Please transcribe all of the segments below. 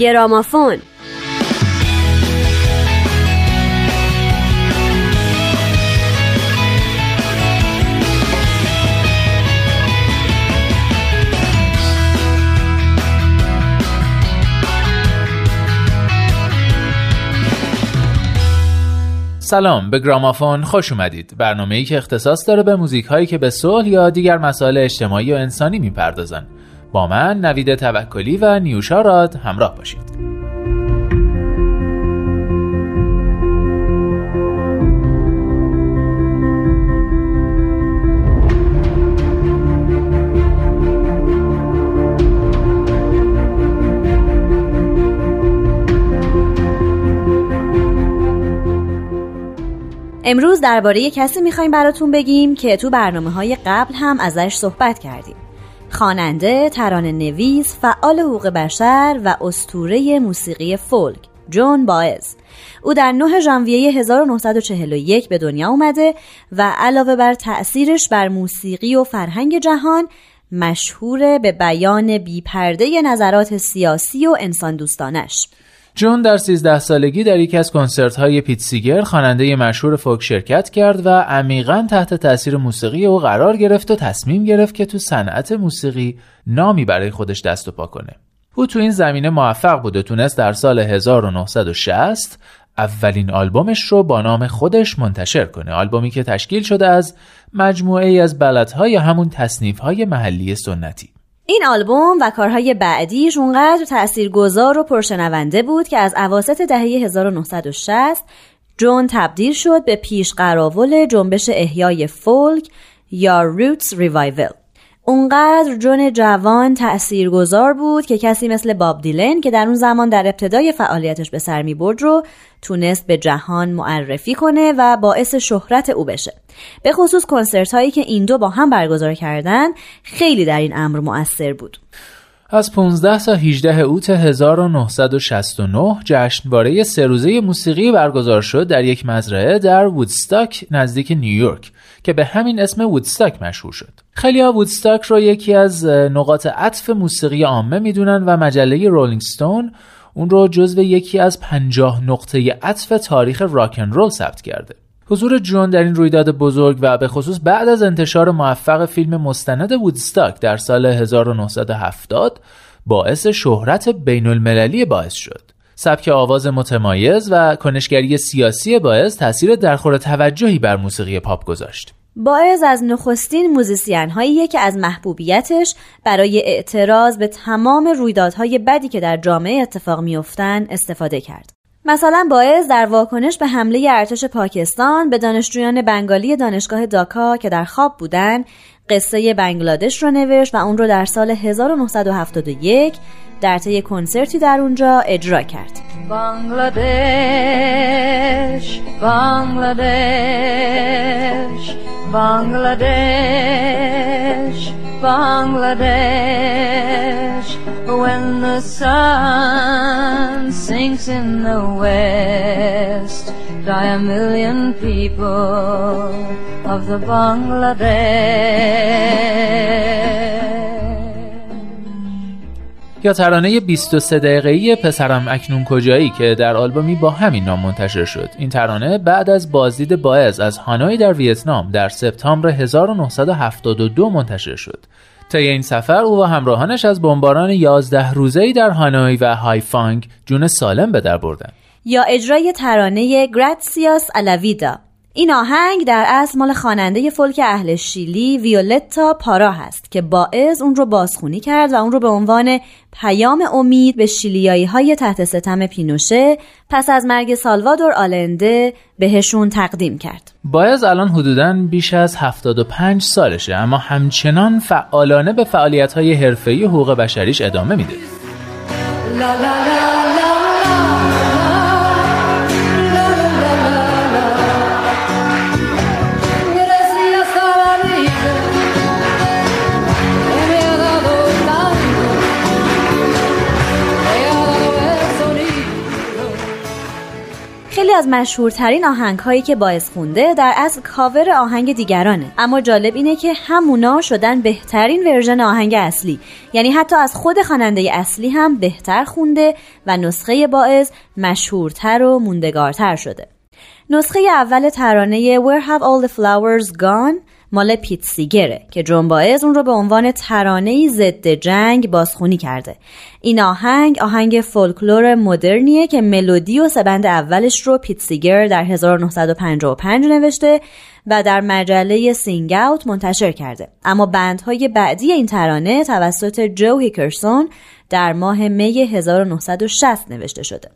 گرامافون. سلام به گرامافون خوش اومدید. برنامه ای که اختصاص داره به موزیک هایی که به صلح یا دیگر مسائل اجتماعی و انسانی می‌پردازن. با من نوید توکلی و نیوشا راد همراه باشید. امروز درباره کسی می‌خوایم براتون بگیم که تو برنامه های قبل هم ازش صحبت کردیم. خواننده، ترانه نویس، فعال حقوق بشر و استوره موسیقی فولک جون باز. او در 9 ژانویه 1941 به دنیا اومده و علاوه بر تأثیرش بر موسیقی و فرهنگ جهان مشهور به بیان بیپرده نظرات سیاسی و انسان دوستانش. جون در 13 سالگی در یکی از کنسرت های پیتسیگر خواننده مشهور فوک شرکت کرد و عمیقا تحت تاثیر موسیقی او قرار گرفت و تصمیم گرفت که تو صنعت موسیقی نامی برای خودش دست و پا کنه. او تو این زمینه موفق بود و تونست در سال 1960 اولین آلبومش رو با نام خودش منتشر کنه آلبومی که تشکیل شده از مجموعه ای از بلدها یا همون تصنیف محلی سنتی این آلبوم و کارهای بعدیش اونقدر تاثیرگذار و پرشنونده بود که از اواسط دهه 1960 جون تبدیل شد به پیش قراول جنبش احیای فولک یا روتس ریوایول اونقدر جون جوان تأثیرگذار بود که کسی مثل باب دیلن که در اون زمان در ابتدای فعالیتش به سر می برد رو تونست به جهان معرفی کنه و باعث شهرت او بشه. به خصوص کنسرت هایی که این دو با هم برگزار کردن خیلی در این امر مؤثر بود. از 15 تا 18 اوت 1969 جشنواره سه روزه موسیقی برگزار شد در یک مزرعه در وودستاک نزدیک نیویورک که به همین اسم وودستاک مشهور شد. خیلی ها وودستاک رو یکی از نقاط عطف موسیقی عامه می‌دونن و مجله رولینگ ستون اون رو جزو یکی از پنجاه نقطه عطف تاریخ راک ان رول ثبت کرده. حضور جون در این رویداد بزرگ و به خصوص بعد از انتشار موفق فیلم مستند وودستاک در سال 1970 باعث شهرت بین المللی بائز شد. سبک آواز متمایز و کنشگری سیاسی بائز تاثیر درخور توجهی بر موسیقی پاپ گذاشت. باعث از نخستین موزیسین هایی که از محبوبیتش برای اعتراض به تمام رویدادهای بدی که در جامعه اتفاق میافتند استفاده کرد. مثلا باعث در واکنش به حمله ارتش پاکستان به دانشجویان بنگالی دانشگاه داکا که در خواب بودند قصه بنگلادش رو نوشت و اون رو در سال 1971 در طی کنسرتی در اونجا اجرا کرد. بنگلادش بنگلادش بنگلادش بنگلادش. When the sun sinks in the west die a million people of the Bangladesh. یا ترانه 23 دقیقه‌ای پسرم اکنون کجایی که در آلبومی با همین نام منتشر شد؟ این ترانه بعد از بازدید باعث از هانوی در ویتنام در سپتامبر 1972 منتشر شد. طی این سفر او و همراهانش از بمباران 11 روزه‌ای در هانوی و هایفانگ جون سالم به در بردند. یا اجرای ترانه گراتسیاس الاویدا. این آهنگ در اصل مال خواننده فولک اهل شیلی ویولتا پارا هست که باعث اون رو بازخونی کرد و اون رو به عنوان پیام امید به شیلیایی های تحت ستم پینوشه پس از مرگ سالوادور آلنده بهشون تقدیم کرد. باعث الان حدوداً بیش از 75 سالشه اما همچنان فعالانه به فعالیت های حرفه‌ای حقوق بشریش ادامه میده. لا. از مشهورترین آهنگ هایی که بائز خونده در اصل کاور آهنگ دیگرانه. اما جالب اینه که همونا شدن بهترین ورژن آهنگ اصلی. یعنی حتی از خود خواننده اصلی هم بهتر خونده و نسخه بائز مشهورتر و موندگارتر شده. نسخه اول ترانه Where Have All the Flowers Gone مال پیت سیگره که جون اون رو به عنوان ترانه ضد جنگ بازخونی کرده. این آهنگ آهنگ فولکلور مدرنیه که ملودی و سه بند اولش رو پیت سیگر در 1955 نوشته و در مجله Sing Out منتشر کرده. اما بندهای بعدی این ترانه توسط جو هیکرسون در ماه می 1960 نوشته شده.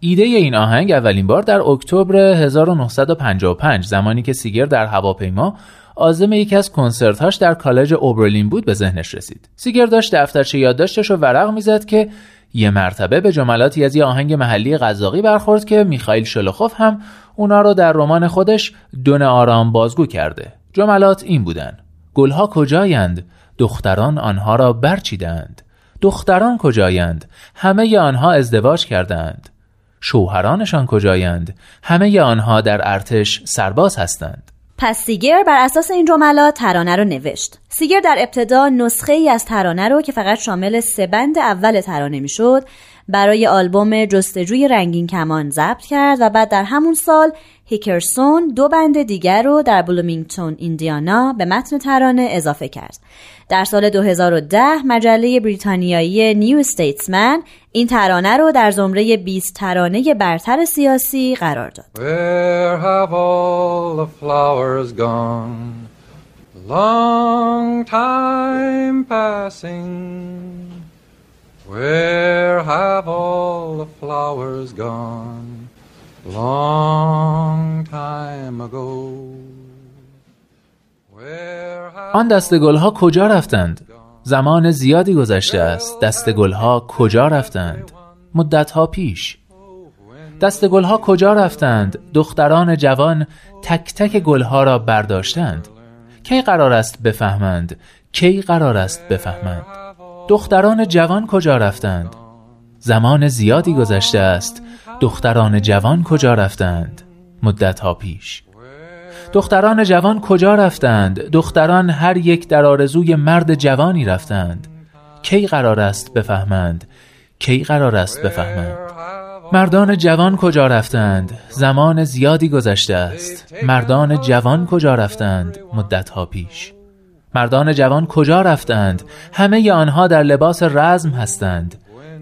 ایده این آهنگ اولین بار در اکتبر 1955 زمانی که سیگر در هواپیما عازم یکی از کنسرتهاش در کالج اوبرلین بود به ذهنش رسید. سیگر داشت دفترچه یادداشتش رو ورق می‌زد که یه مرتبه به جملاتی از یه آهنگ محلی قزاقی برخورد که میخائیل شلوخوف هم اونا رو در رمان خودش دون آرام بازگو کرده. جملات این بودن گلها کجایند؟ دختران آنها را برچیدند. دختران کجایند؟ همه آنها ازدواج کردند. شوهرانشان کجایند؟ همه آنها در ارتش سرباز هستند. پس سیگر بر اساس این جملات ترانه رو نوشت. سیگر در ابتدا نسخه ای از ترانه رو که فقط شامل سه بند اول ترانه می‌شد برای آلبوم جستجوی رنگین کمان ضبط کرد و بعد در همون سال هیکرسون دو بند دیگر رو در بلومینگتون ایندیانا به متن ترانه اضافه کرد. در سال 2010 مجله بریتانیایی نیو ستیتسمن این ترانه رو در زمره 20 ترانه برتر سیاسی قرار داد. Where have all the flowers gone? Long time passing. Where have all the flowers gone? Long آن دست ها کجا رفتند؟ زمان زیادی گذشته است دست ها کجا رفتند؟ مدت ها پیش دست ها کجا رفتند؟ دختران جوان تک تک ها را برداشتند کی قرار است بفهمند؟ کی قرار است بفهمند؟ دختران جوان کجا رفتند؟ زمان زیادی گذشته است دختران جوان کجا رفتند؟ مدت ها پیش دختران جوان کجا رفتند؟ دختران هر یک در آرزوی مرد جوانی رفتند. کی قرار است بفهمند؟ کی قرار است بفهمند؟ مردان جوان کجا رفتند؟ زمان زیادی گذشته است. مردان جوان کجا رفتند؟ مدت ها پیش. مردان جوان کجا رفتند؟ همه آنها در لباس رزم هستند.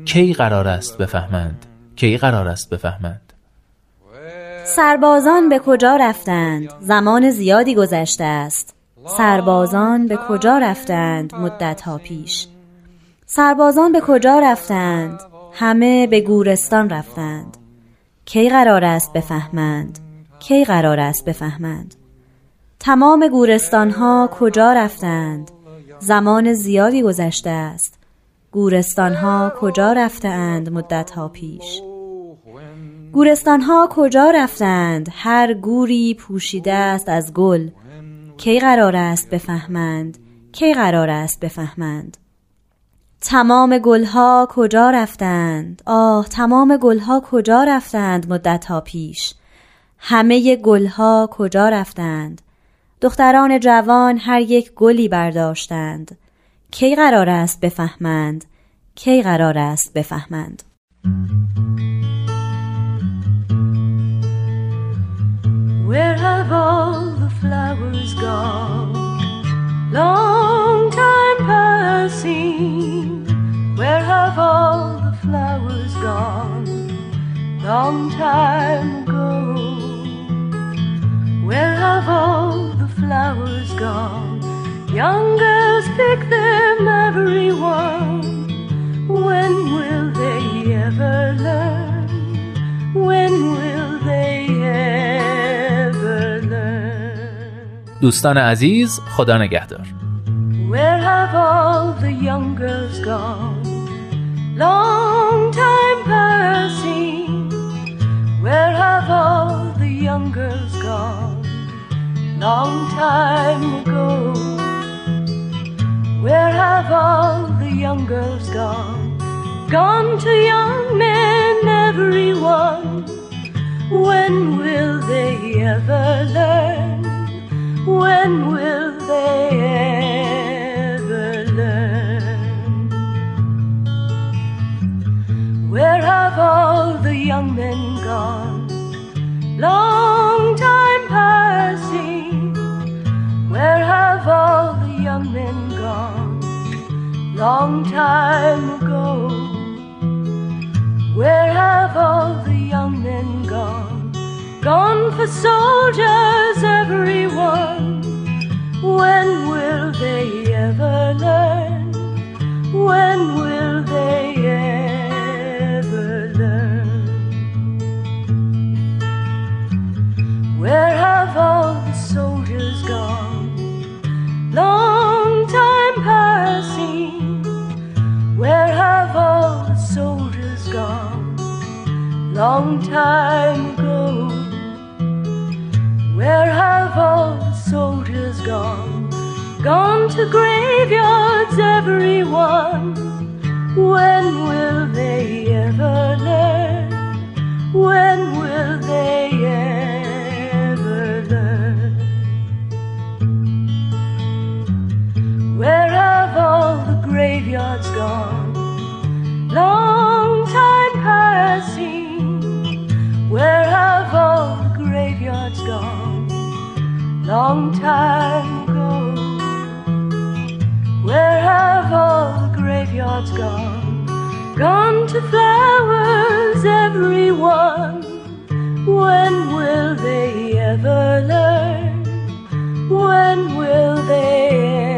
کی قرار است بفهمند؟ کی قرار است بفهمند؟ سربازان به کجا رفتند؟ زمان زیادی گذشته است. سربازان به کجا رفتند مدت ها پیش؟ سربازان به کجا رفتند؟ همه به گورستان رفتند. کی قرار است بفهمند؟ کی قرار است بفهمند؟ تمام گورستان ها کجا رفتند؟ زمان زیادی گذشته است. گورستان ها کجا رفتند مدت ها پیش؟ گورستان ها کجا رفتند؟ هر گوری پوشیده است از گل. کی قرار است بفهمند؟ کی قرار است بفهمند؟ تمام گلها کجا رفتند؟ آه تمام گلها کجا رفتند مدت ها پیش؟ همه گلها کجا رفتند؟ دختران جوان هر یک گلی برداشتند. کی قرار است بفهمند؟ کی قرار است بفهمند؟ Where have all the flowers gone? Long time passing. Where have all the flowers gone? Long time ago. Where have all the flowers gone? Young girls pick them, every one. When will they ever learn? دوستان عزیز خدا نگهدار Where have all the young girls gone? Long time passing. Where have all the young girls gone? Long time ago. Where have all the young girls gone? Gone to young men, everyone. When will they ever learn? When will they ever learn? Where have all the young men gone? Long time passing. Where have all the young men gone? Long time ago. Where have all the young men gone? Gone for soldiers, Long time ago. Where have all the soldiers gone? Gone to graveyards, everyone. When will Long time ago. Where have all the graveyards gone? Gone to flowers, everyone. When will they ever learn? When will they